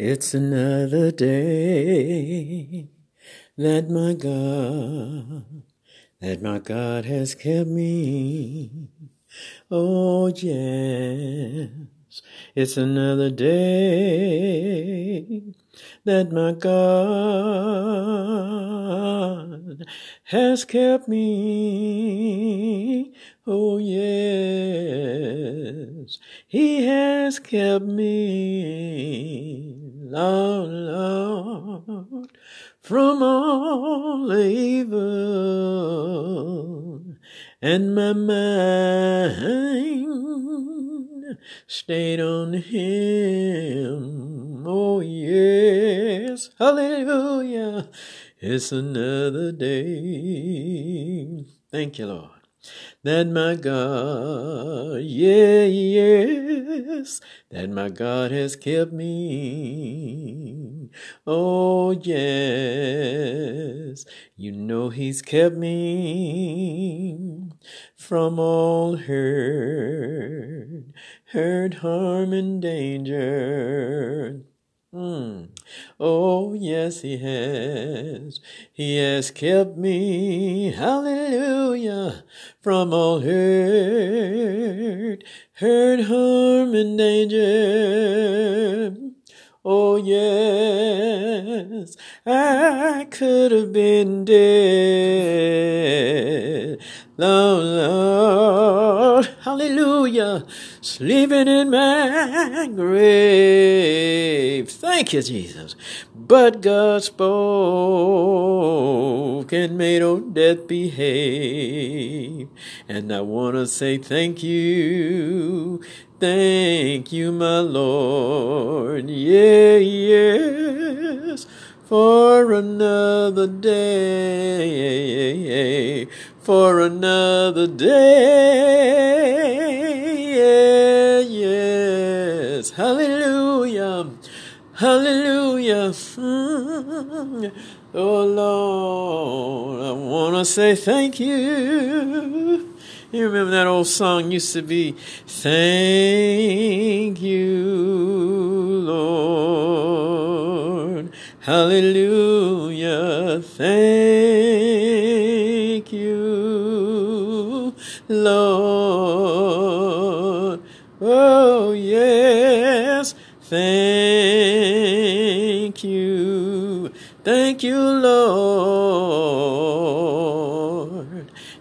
It's another day that my God, that my God has kept me. Oh, yes. It's another day that my God has kept me. Oh, yes, He has kept me, Lord, Lord, from all evil, and my mind stayed on Him. Oh, yes, hallelujah. It's another day. Thank you, Lord that my God, yeah, yes, that my God has kept me. Oh, yes, you know He's kept me from all hurt, hurt, harm, and danger. Mm. Oh, yes, He has. He has kept me, hallelujah, from all hurt, hurt, harm, and danger. Oh, yes, I could have been dead. Lord, Lord, hallelujah, sleeping in my grave. Thank you, Jesus. But God spoke and made old death behave. And I want to say thank you. Thank you, my Lord. Yeah, yes, for another day, for another day. Yeah, yes, hallelujah, hallelujah. Mm. Oh Lord, I want to say thank you. You remember that old song used to be, Thank you, Lord. Hallelujah. Thank you, Lord.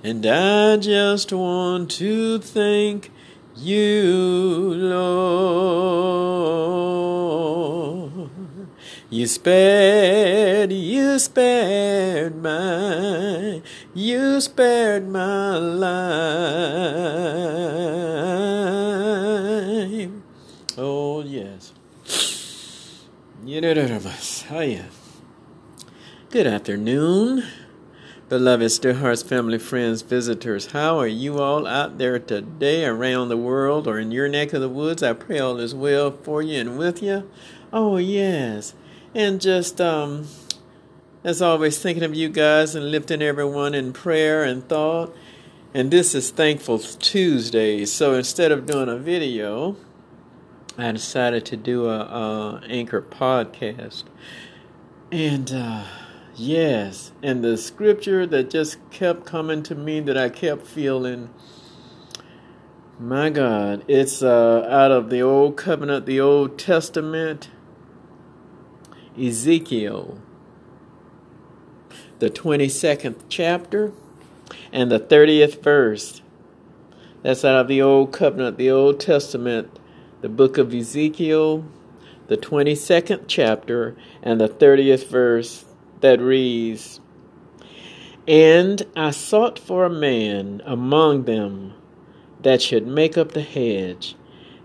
And I just want to thank you, Lord. You spared, you spared my, you spared my life. Oh, yes. Oh, Good afternoon. Beloved Dear Hearts, family, friends, visitors, how are you all out there today around the world or in your neck of the woods? I pray all is well for you and with you. Oh, yes. And just, um, as always, thinking of you guys and lifting everyone in prayer and thought. And this is Thankful Tuesday. So instead of doing a video, I decided to do a, a Anchor podcast. And, uh, Yes, and the scripture that just kept coming to me that I kept feeling, my God, it's uh, out of the Old Covenant, the Old Testament, Ezekiel, the 22nd chapter, and the 30th verse. That's out of the Old Covenant, the Old Testament, the book of Ezekiel, the 22nd chapter, and the 30th verse that reads, And I sought for a man among them that should make up the hedge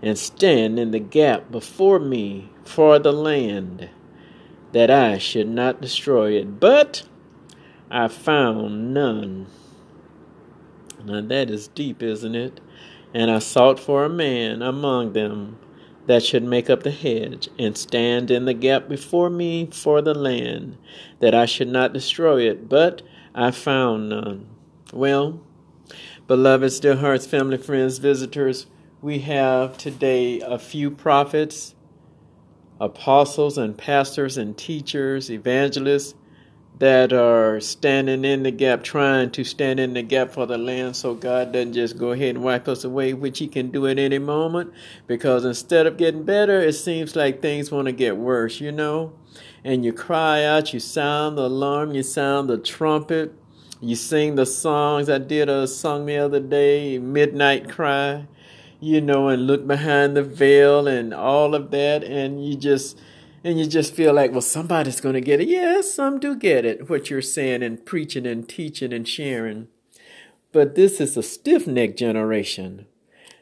and stand in the gap before me for the land, that I should not destroy it. But I found none. Now that is deep, isn't it? And I sought for a man among them that should make up the hedge and stand in the gap before me for the land, that I should not destroy it, but I found none. Well, beloved, dear hearts, family, friends, visitors, we have today a few prophets, apostles and pastors and teachers, evangelists that are standing in the gap, trying to stand in the gap for the land so God doesn't just go ahead and wipe us away, which He can do at any moment. Because instead of getting better, it seems like things want to get worse, you know? And you cry out, you sound the alarm, you sound the trumpet, you sing the songs. I did a song the other day, Midnight Cry, you know, and look behind the veil and all of that, and you just and you just feel like, well, somebody's going to get it. Yes, some do get it, what you're saying and preaching and teaching and sharing. But this is a stiff necked generation.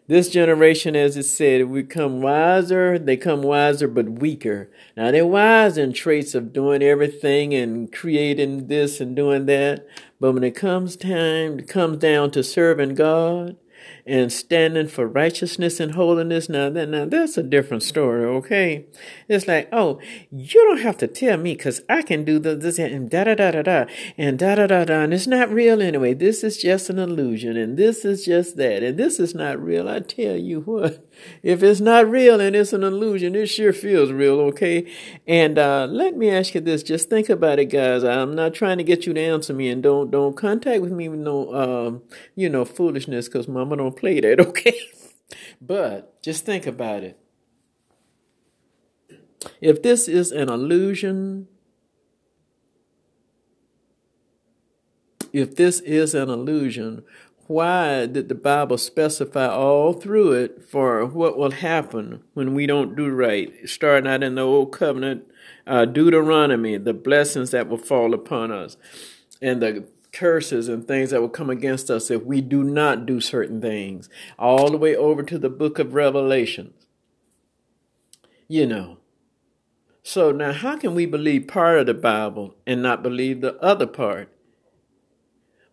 This generation, as it said, we come wiser, they come wiser but weaker. Now they're wise in traits of doing everything and creating this and doing that. But when it comes time, it comes down to serving God, and standing for righteousness and holiness. Now that now that's a different story, okay? It's like, oh, you don't have to tell me because I can do the, this and da da da da da and da da da da and it's not real anyway. This is just an illusion and this is just that and this is not real. I tell you what, if it's not real and it's an illusion, it sure feels real, okay? And uh, let me ask you this: just think about it, guys. I'm not trying to get you to answer me, and don't don't contact with me with no um, you know foolishness because Mama don't play that, okay? but just think about it. If this is an illusion, if this is an illusion, why did the Bible specify all through it for what will happen when we don't do right? Starting out in the Old Covenant, uh, Deuteronomy, the blessings that will fall upon us, and the curses and things that will come against us if we do not do certain things, all the way over to the book of Revelations. You know. So now, how can we believe part of the Bible and not believe the other part?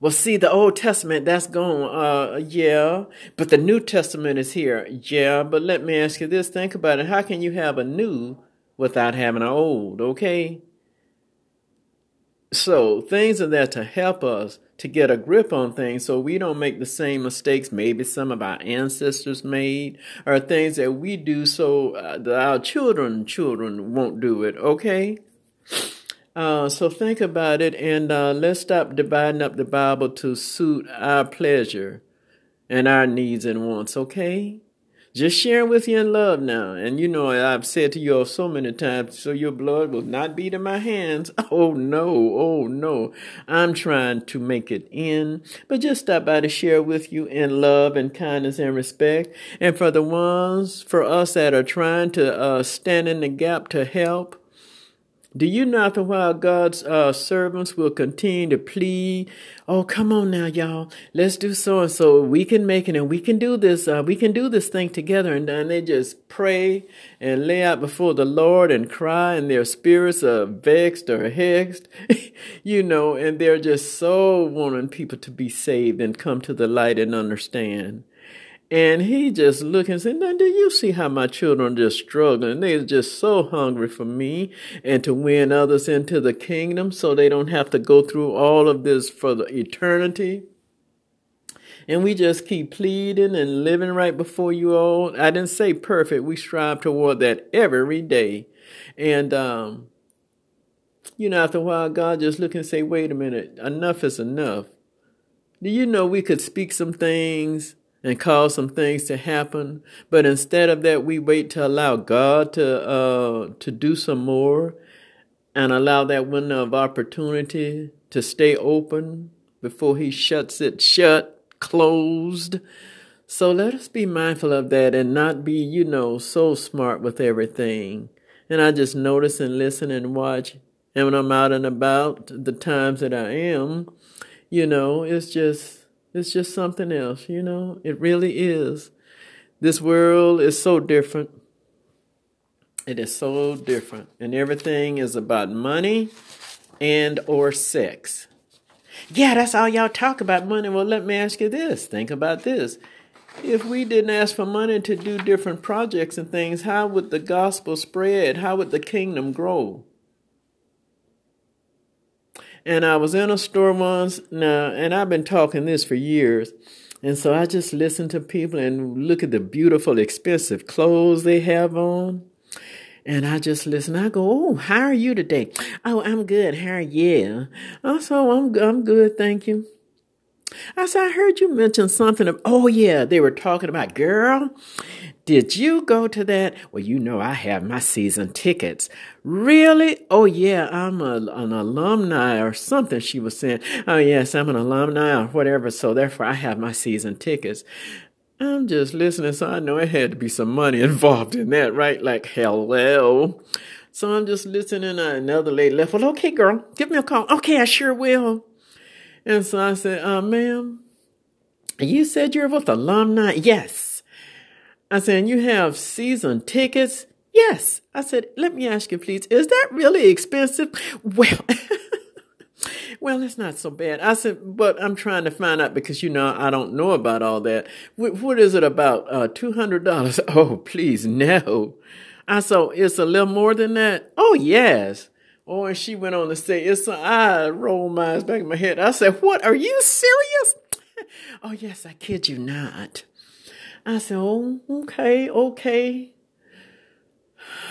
Well, see, the Old Testament, that's gone. Uh, yeah. But the New Testament is here. Yeah. But let me ask you this. Think about it. How can you have a new without having an old? Okay. So things are there to help us to get a grip on things so we don't make the same mistakes maybe some of our ancestors made or things that we do so uh, that our children children won't do it okay uh, so think about it and uh, let's stop dividing up the bible to suit our pleasure and our needs and wants okay just sharing with you in love now. And you know, I've said to you all so many times, so your blood will not be to my hands. Oh no, oh no. I'm trying to make it in, but just stop by to share with you in love and kindness and respect. And for the ones, for us that are trying to uh, stand in the gap to help, do you know that while God's uh, servants will continue to plead, oh, come on now, y'all, let's do so and so. We can make it and we can do this. Uh, we can do this thing together. And then they just pray and lay out before the Lord and cry, and their spirits are vexed or hexed, you know, and they're just so wanting people to be saved and come to the light and understand. And he just looked and said, do you see how my children are just struggling? They're just so hungry for me and to win others into the kingdom so they don't have to go through all of this for the eternity. And we just keep pleading and living right before you all. I didn't say perfect. We strive toward that every day. And, um, you know, after a while, God just look and say, wait a minute, enough is enough. Do you know we could speak some things and cause some things to happen. But instead of that, we wait to allow God to uh, to do some more and allow that window of opportunity to stay open before He shuts it shut, closed. So let us be mindful of that and not be, you know, so smart with everything. And I just notice and listen and watch. And when I'm out and about, the times that I am, you know, it's just it's just something else, you know? It really is. This world is so different. It is so different. And everything is about money and or sex. Yeah, that's all y'all talk about money. Well, let me ask you this. Think about this. If we didn't ask for money to do different projects and things, how would the gospel spread? How would the kingdom grow? And I was in a store once now, and I've been talking this for years. And so I just listen to people and look at the beautiful, expensive clothes they have on. And I just listen. I go, "Oh, how are you today?" "Oh, I'm good. How are you?" Oh, also, I'm I'm good, thank you." I said, "I heard you mention something of oh yeah, they were talking about girl. Did you go to that? Well, you know I have my season tickets. Really? Oh yeah, I'm a, an alumni or something. She was saying, oh yes, I'm an alumni or whatever. So therefore, I have my season tickets. I'm just listening, so I know it had to be some money involved in that, right? Like, hello. So I'm just listening. Another lady left. Well, okay, girl, give me a call. Okay, I sure will. And so I said, uh, ma'am, you said you're with alumni? Yes. I said, you have season tickets? Yes. I said, let me ask you, please, is that really expensive? Well, well, it's not so bad. I said, but I'm trying to find out because, you know, I don't know about all that. what is it about? Uh, $200? Oh, please, no. I said, it's a little more than that? Oh, yes. Oh, and she went on to say, it's, a, I rolled my eyes back in my head. I said, what, are you serious? oh, yes, I kid you not. I said, oh, okay, okay.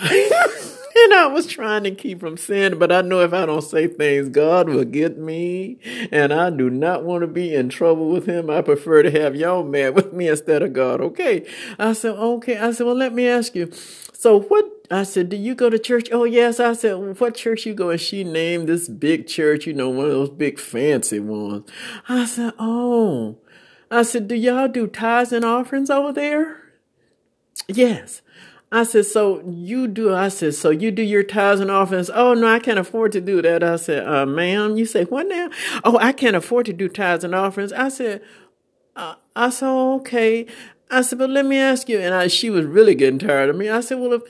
and I was trying to keep from saying but I know if I don't say things, God will get me. And I do not want to be in trouble with him. I prefer to have y'all mad with me instead of God. Okay. I said, okay. I said, well, let me ask you. So what, I said, do you go to church? Oh, yes. I said, well, what church you go? And she named this big church, you know, one of those big fancy ones. I said, oh. I said, do y'all do tithes and offerings over there? Yes. I said, so you do, I said, so you do your tithes and offerings. Oh, no, I can't afford to do that. I said, uh, ma'am, you say, what now? Oh, I can't afford to do tithes and offerings. I said, uh, I said, okay. I said, but let me ask you. And I, she was really getting tired of me. I said, well, if,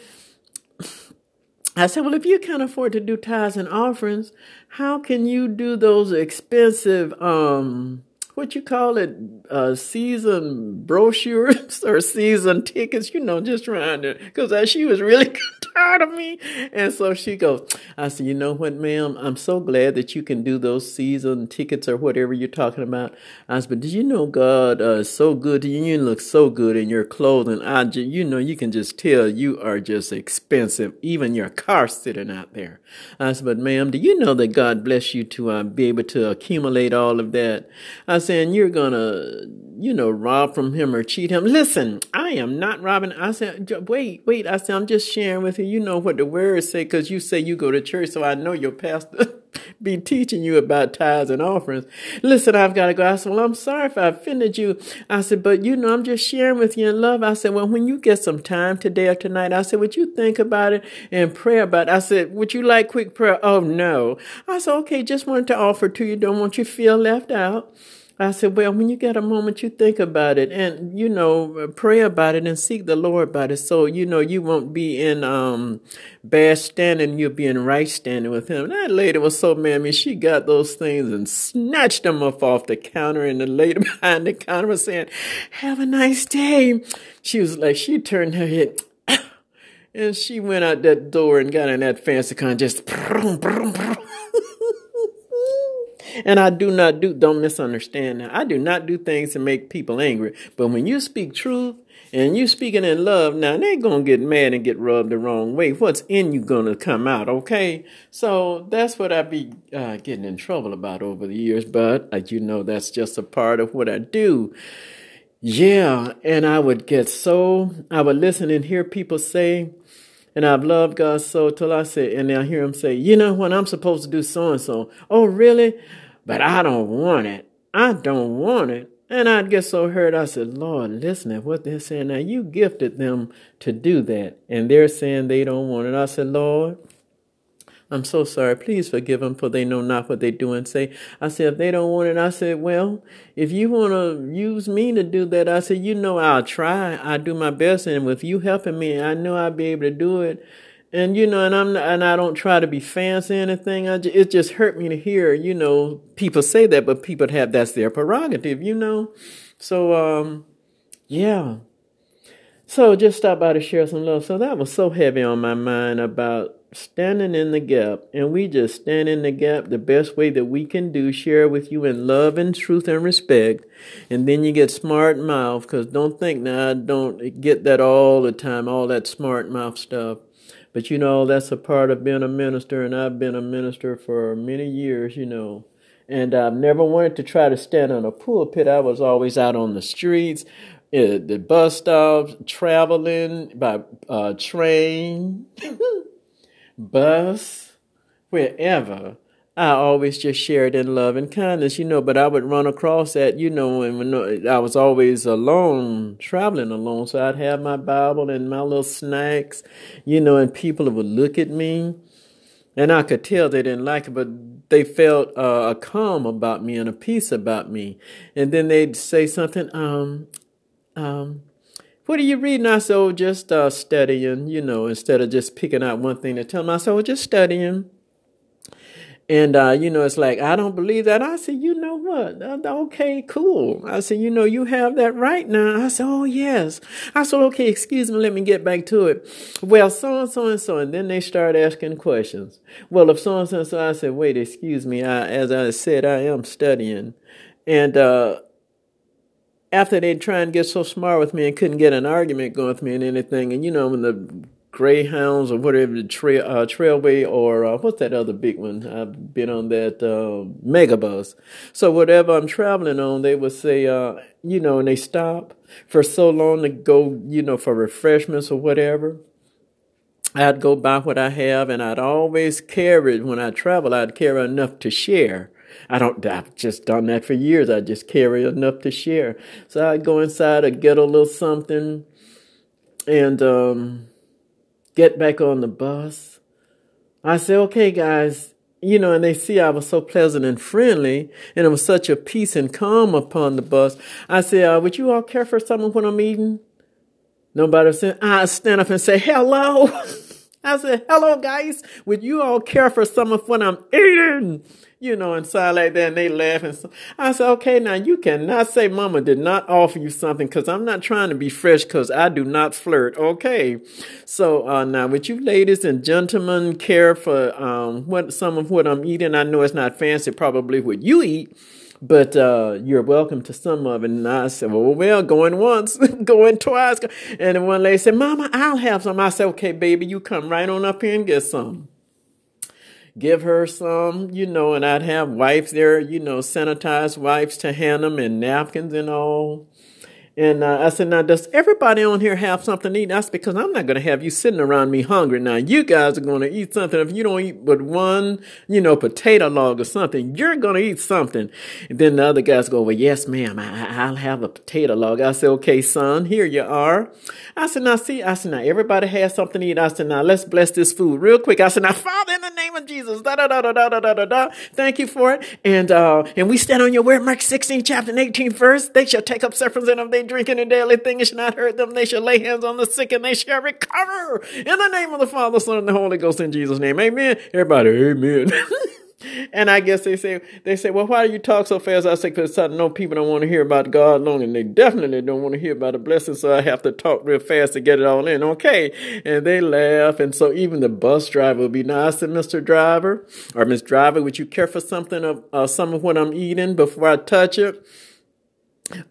I said, well, if you can't afford to do tithes and offerings, how can you do those expensive, um, what you call it, uh, season brochures or season tickets, you know, just trying to, cause she was really tired of me. And so she goes, I said, you know what, ma'am, I'm so glad that you can do those season tickets or whatever you're talking about. I said, but did you know God uh, is so good to you? You look so good in your clothing. I, just, you know, you can just tell you are just expensive, even your car sitting out there. I said, but ma'am, do you know that God bless you to uh, be able to accumulate all of that? I said, saying you're gonna, you know, rob from him or cheat him. Listen, I am not robbing. I said, wait, wait. I said, I'm just sharing with you. You know what the words say because you say you go to church, so I know your pastor be teaching you about tithes and offerings. Listen, I've got to go. I said, well, I'm sorry if I offended you. I said, but you know, I'm just sharing with you in love. I said, well, when you get some time today or tonight, I said, would you think about it and pray about it? I said, would you like quick prayer? Oh, no. I said, okay, just wanted to offer to you. Don't want you to feel left out. I said, well, when you get a moment, you think about it and, you know, pray about it and seek the Lord about it. So, you know, you won't be in, um, bad standing. You'll be in right standing with him. That lady was so mad. She got those things and snatched them up off the counter. And the lady behind the counter was saying, have a nice day. She was like, she turned her head. And she went out that door and got in that fancy car and just And I do not do, don't misunderstand now. I do not do things to make people angry. But when you speak truth and you speaking in love, now they're going to get mad and get rubbed the wrong way. What's in you to come out, okay? So that's what I be uh, getting in trouble about over the years. But uh, you know, that's just a part of what I do. Yeah, and I would get so, I would listen and hear people say, and I've loved God so till I say, and I hear him say, you know what, I'm supposed to do so and so. Oh, really? But I don't want it. I don't want it. And I'd get so hurt. I said, Lord, listen at what they're saying. Now you gifted them to do that. And they're saying they don't want it. I said, Lord, I'm so sorry. Please forgive them for they know not what they do and say. I said, if they don't want it, I said, well, if you want to use me to do that, I said, you know, I'll try. I do my best. And with you helping me, I know I'll be able to do it and you know, and I'm and I don't try to be fancy or anything. I just, it just hurt me to hear, you know, people say that, but people have that's their prerogative, you know. So um, yeah. So just stop by to share some love. So that was so heavy on my mind about standing in the gap, and we just stand in the gap the best way that we can do, share with you in love and truth and respect, and then you get smart mouth, because don't think now I don't get that all the time, all that smart mouth stuff. But you know, that's a part of being a minister, and I've been a minister for many years, you know. And I've never wanted to try to stand on a pulpit. I was always out on the streets, uh, the bus stops, traveling by uh, train, bus, wherever. I always just shared in love and kindness, you know, but I would run across that, you know, and when I was always alone, traveling alone. So I'd have my Bible and my little snacks, you know, and people would look at me and I could tell they didn't like it, but they felt uh, a calm about me and a peace about me. And then they'd say something, um, um, what are you reading? I said, oh, just uh, studying, you know, instead of just picking out one thing to tell them. I said, oh, just studying. And, uh, you know, it's like, I don't believe that. I said, you know what? Uh, okay, cool. I said, you know, you have that right now. I said, oh, yes. I said, okay, excuse me, let me get back to it. Well, so and so and so. And then they start asking questions. Well, if so and so and so, I said, wait, excuse me. I, as I said, I am studying. And, uh, after they'd try and get so smart with me and couldn't get an argument going with me and anything, and you know, when the Greyhounds or whatever the trail uh, Trailway or uh, what's that other big one? I've been on that uh, Megabus. So whatever I'm traveling on, they would say, uh, you know, and they stop for so long to go, you know, for refreshments or whatever. I'd go buy what I have, and I'd always carry it when I travel. I'd carry enough to share. I don't. I've just done that for years. I just carry enough to share. So I'd go inside, and get a little something, and um, get back on the bus. I say, okay, guys, you know, and they see I was so pleasant and friendly, and it was such a peace and calm upon the bus. I say, uh, would you all care for something when I'm eating? Nobody said, I stand up and say, hello. I said, hello, guys. Would you all care for something when I'm eating? You know, and sound like that, and they laugh. And so I said, okay, now you cannot say mama did not offer you something because I'm not trying to be fresh because I do not flirt. Okay. So uh, now, would you ladies and gentlemen care for um, what some of what I'm eating? I know it's not fancy, probably what you eat. But uh, you're welcome to some of it. And I said, well, well, going once, going twice. And then one lady said, Mama, I'll have some. I said, okay, baby, you come right on up here and get some give her some, you know, and I'd have wipes there, you know, sanitized wipes to hand them and napkins and all. And uh, I said, now, does everybody on here have something to eat? That's because I'm not going to have you sitting around me hungry. Now, you guys are going to eat something. If you don't eat but one, you know, potato log or something, you're going to eat something. And then the other guys go, well, yes, ma'am, I, will have a potato log. I said, okay, son, here you are. I said, now, see, I said, now, everybody has something to eat. I said, now, let's bless this food real quick. I said, now, Father, in the name of Jesus. Da da da da da da da da. Thank you for it. And uh, and we stand on your word, Mark 16, chapter 18, verse. They shall take up serpents in them, they drink in the daily thing, it shall not hurt them. They shall lay hands on the sick and they shall recover. In the name of the Father, Son, and the Holy Ghost in Jesus' name. Amen. Everybody, amen. and I guess they say, they say, well, why do you talk so fast? I say, because I know people don't want to hear about God long, and they definitely don't want to hear about the blessing, so I have to talk real fast to get it all in. Okay. And they laugh. And so even the bus driver will be nice to Mr. Driver or Miss Driver, would you care for something of uh, some of what I'm eating before I touch it?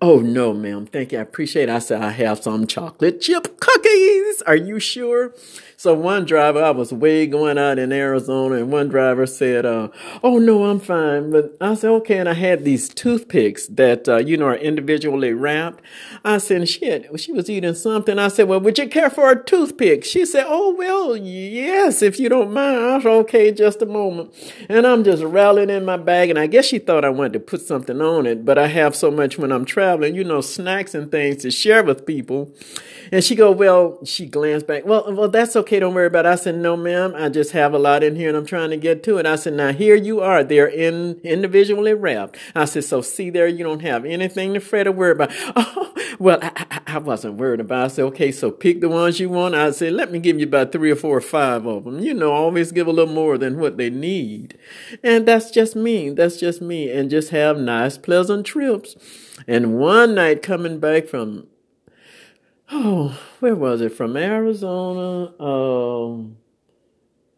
Oh no, ma'am. Thank you. I appreciate it. I said I have some chocolate chip cookies. Are you sure? So one driver, I was way going out in Arizona, and one driver said, uh, "Oh no, I'm fine." But I said, "Okay." And I had these toothpicks that uh, you know are individually wrapped. I said, "Shit." She was eating something. I said, "Well, would you care for a toothpick?" She said, "Oh well, yes, if you don't mind." I said, "Okay, just a moment." And I'm just rattling in my bag, and I guess she thought I wanted to put something on it, but I have so much when I'm traveling, you know, snacks and things to share with people. And she go, well, she glanced back. Well, well, that's okay. Okay, don't worry about it. I said, no, ma'am. I just have a lot in here and I'm trying to get to it. I said, now here you are. They're in individually wrapped. I said, so see there, you don't have anything to fret or worry about. Oh, well, I, I, I wasn't worried about. It. I said, okay, so pick the ones you want. I said, let me give you about three or four or five of them. You know, always give a little more than what they need. And that's just me. That's just me. And just have nice, pleasant trips. And one night coming back from oh, where was it? From Arizona. Um,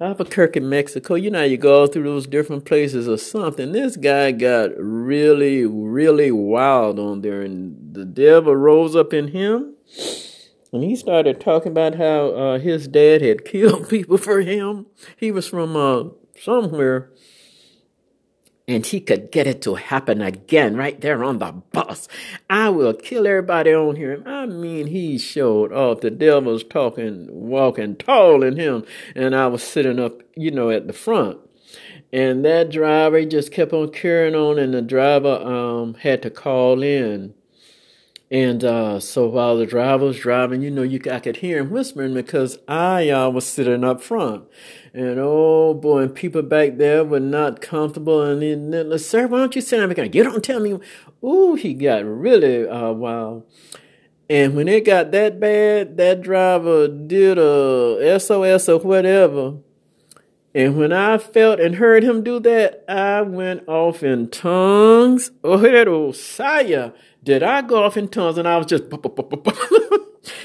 Albuquerque, Mexico. You know, you go through those different places or something. This guy got really, really wild on there, and the devil rose up in him. And he started talking about how uh, his dad had killed people for him. He was from uh, somewhere and he could get it to happen again right there on the bus. I will kill everybody on here. I mean, he showed off. The devil's talking, walking tall in him, and I was sitting up, you know, at the front. And that driver just kept on carrying on, and the driver um, had to call in and uh, so while the driver was driving, you know, you I could hear him whispering because I uh, was sitting up front. And oh boy, and people back there were not comfortable. And then, sir, why don't you sit down again? You don't tell me. Ooh, he got really uh, wild. And when it got that bad, that driver did a SOS or whatever. And when I felt and heard him do that, I went off in tongues. Oh, that old Saya did I go off in tongues and I was just,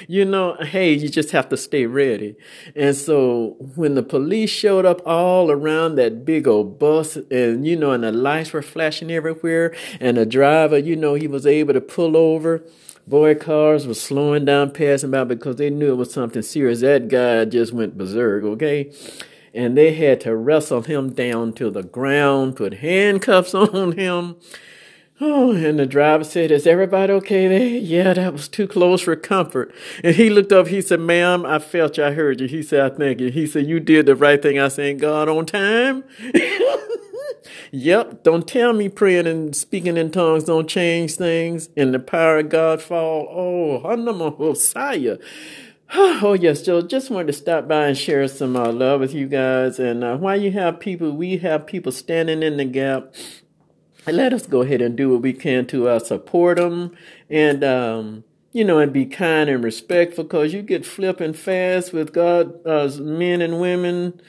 you know, hey, you just have to stay ready. And so when the police showed up all around that big old bus and, you know, and the lights were flashing everywhere and the driver, you know, he was able to pull over. Boy, cars were slowing down, passing by because they knew it was something serious. That guy just went berserk, okay? And they had to wrestle him down to the ground, put handcuffs on him Oh, and the driver said, Is everybody okay there? Yeah, that was too close for comfort. And he looked up, he said, Ma'am, I felt you, I heard you. He said, I thank you. He said, You did the right thing. I said, God on time. yep, don't tell me praying and speaking in tongues don't change things and the power of God fall. Oh, Hosea. Oh, yes, Joe. Just wanted to stop by and share some uh, love with you guys. And uh, while you have people, we have people standing in the gap let us go ahead and do what we can to uh, support them and um, you know and be kind and respectful because you get flipping fast with god uh, men and women.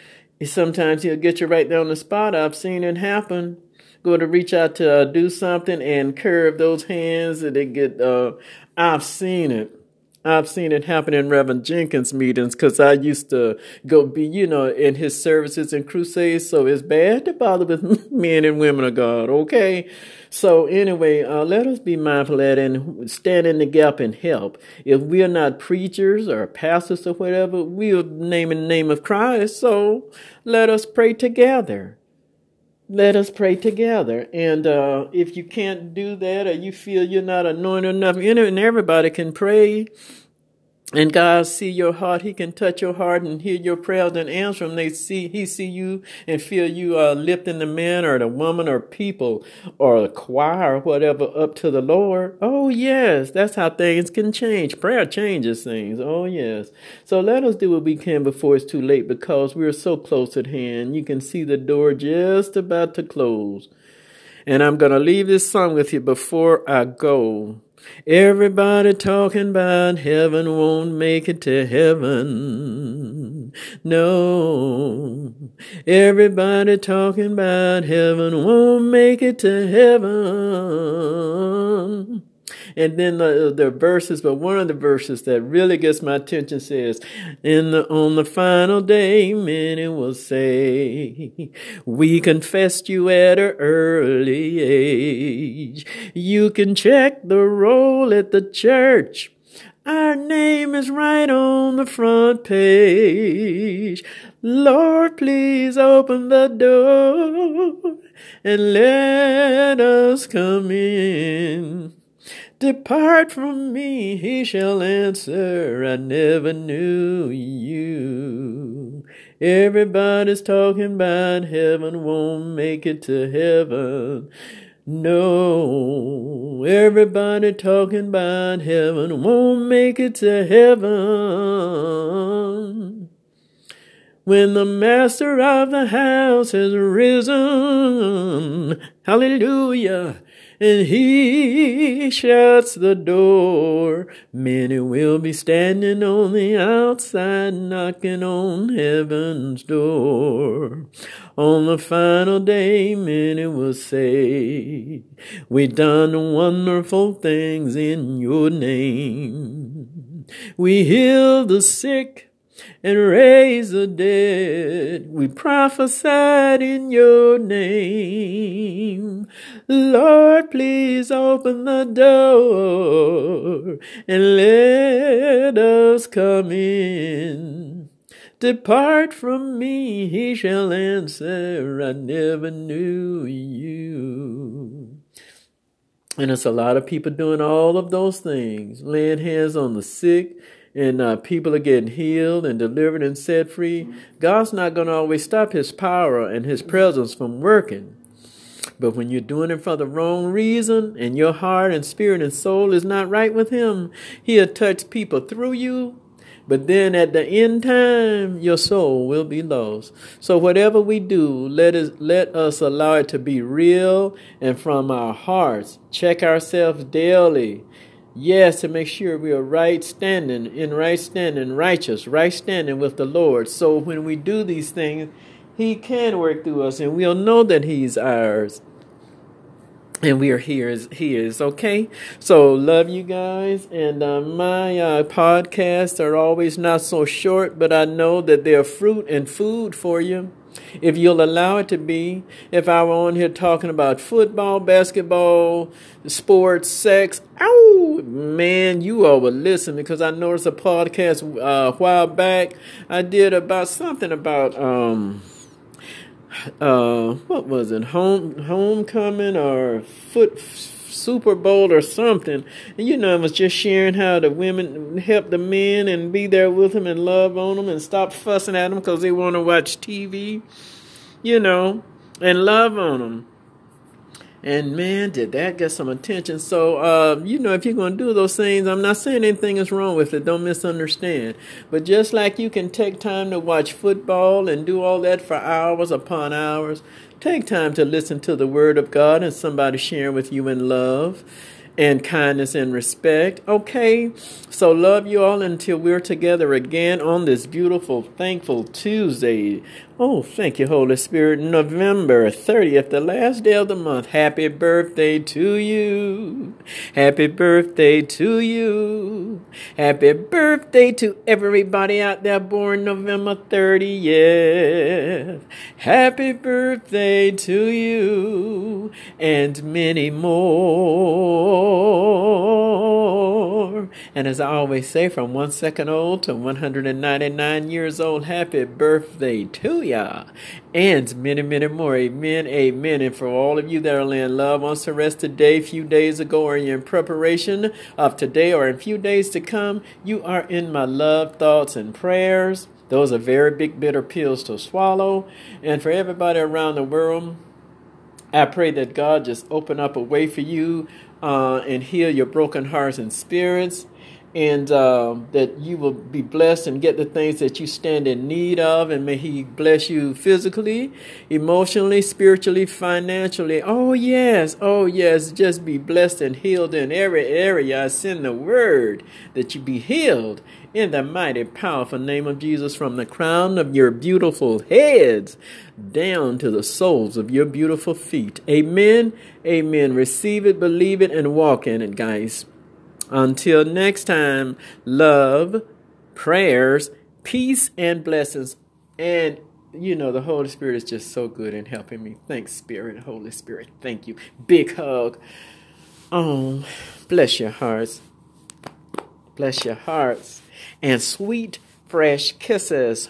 Sometimes he'll get you right down the spot. I've seen it happen. Go to reach out to uh, do something and curve those hands and they get uh, i've seen it I've seen it happen in Reverend Jenkins meetings because I used to go be, you know, in his services and crusades. So it's bad to bother with men and women of God, okay? So anyway, uh, let us be mindful of that and stand in the gap and help. If we are not preachers or pastors or whatever, we are naming the name of Christ. So let us pray together let us pray together. And uh, if you can't do that or you feel you're not anointed enough, and everybody can pray and God see your heart. He can touch your heart and hear your prayers and answer them. They see, he see you and feel you uh, lifting the man or the woman or people or the choir or whatever up to the Lord. Oh yes, that's how things can change. Prayer changes things. Oh yes. So let us do what we can before it's too late because we're so close at hand. You can see the door just about to close. And I'm going to leave this song with you before I go. Everybody talking about heaven won't make it to heaven. No. Everybody talking about heaven won't make it to heaven. And then the, the verses, but one of the verses that really gets my attention says, "In the on the final day, many will say, We confessed you at an early age. You can check the roll at the church." Our name is right on the front page. Lord, please open the door and let us come in. Depart from me, he shall answer, I never knew you. Everybody's talking about heaven, won't make it to heaven. No, everybody talking about heaven, won't make it to heaven. When the master of the house has risen, hallelujah, and he shuts the door. Many will be standing on the outside, knocking on heaven's door. On the final day, many will say, We done wonderful things in your name. We healed the sick and raise the dead. We prophesied in your name. Lord, please open the door and let us come in. Depart from me, he shall answer, I never knew you. And it's a lot of people doing all of those things, laying hands on the sick, and uh, people are getting healed and delivered and set free. God's not going to always stop His power and His presence from working. But when you're doing it for the wrong reason and your heart and spirit and soul is not right with Him, He'll touch people through you but then at the end time, your soul will be lost. So whatever we do, let us let us allow it to be real and from our hearts. Check ourselves daily. Yes, to make sure we are right standing, in right standing, righteous, right standing with the Lord. So when we do these things, He can work through us and we'll know that He's ours. And we are here as he is okay? So love you guys and uh, my uh, podcasts are always not so short but i know that they're fruit and food for you. If you'll allow it to be if i were on here talking about football basketball sports sex man you all would listen because i noticed a podcast uh, a while back i did about something about um uh, what was it, home homecoming or foot Super Bowl or something. And you know, I was just sharing how the women help the men and be there with them and love on them and stop fussing at them because they want to watch TV, you know, and love on them. And man, did that get some attention. So, uh, you know, if you're going to do those things, I'm not saying anything is wrong with it. Don't misunderstand. But just like you can take time to watch football and do all that for hours upon hours, take time to listen to the Word of God and somebody sharing with you in love and kindness and respect. Okay, so love you all until we're together again on this beautiful, thankful Tuesday. Oh, thank you, Holy Spirit. November 30th, the last day of the month. Happy birthday to you. Happy birthday to you. Happy birthday to everybody out there born November 30th. Happy birthday to you and many more. And as I always say, from one second old to 199 years old, happy birthday to Hallelujah. And many, many more. Amen. Amen. And for all of you that are laying love on to rest today, few days ago, or in preparation of today or in few days to come, you are in my love, thoughts, and prayers. Those are very big, bitter pills to swallow. And for everybody around the world, I pray that God just open up a way for you uh, and heal your broken hearts and spirits and uh, that you will be blessed and get the things that you stand in need of. And may He bless you physically, emotionally, spiritually, financially. Oh, yes. Oh, yes. Just be blessed and healed in every area. I send the word that you be healed in the mighty, powerful name of Jesus from the crown of your beautiful heads down to the soles of your beautiful feet. Amen. Amen. Receive it, believe it, and walk in it, guys. Until next time, love, prayers, peace, and blessings. And you know, the Holy Spirit is just so good in helping me. Thanks, Spirit, Holy Spirit. Thank you. Big hug. Oh, bless your hearts. Bless your hearts. And sweet, fresh kisses.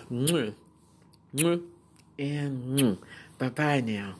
And bye bye now.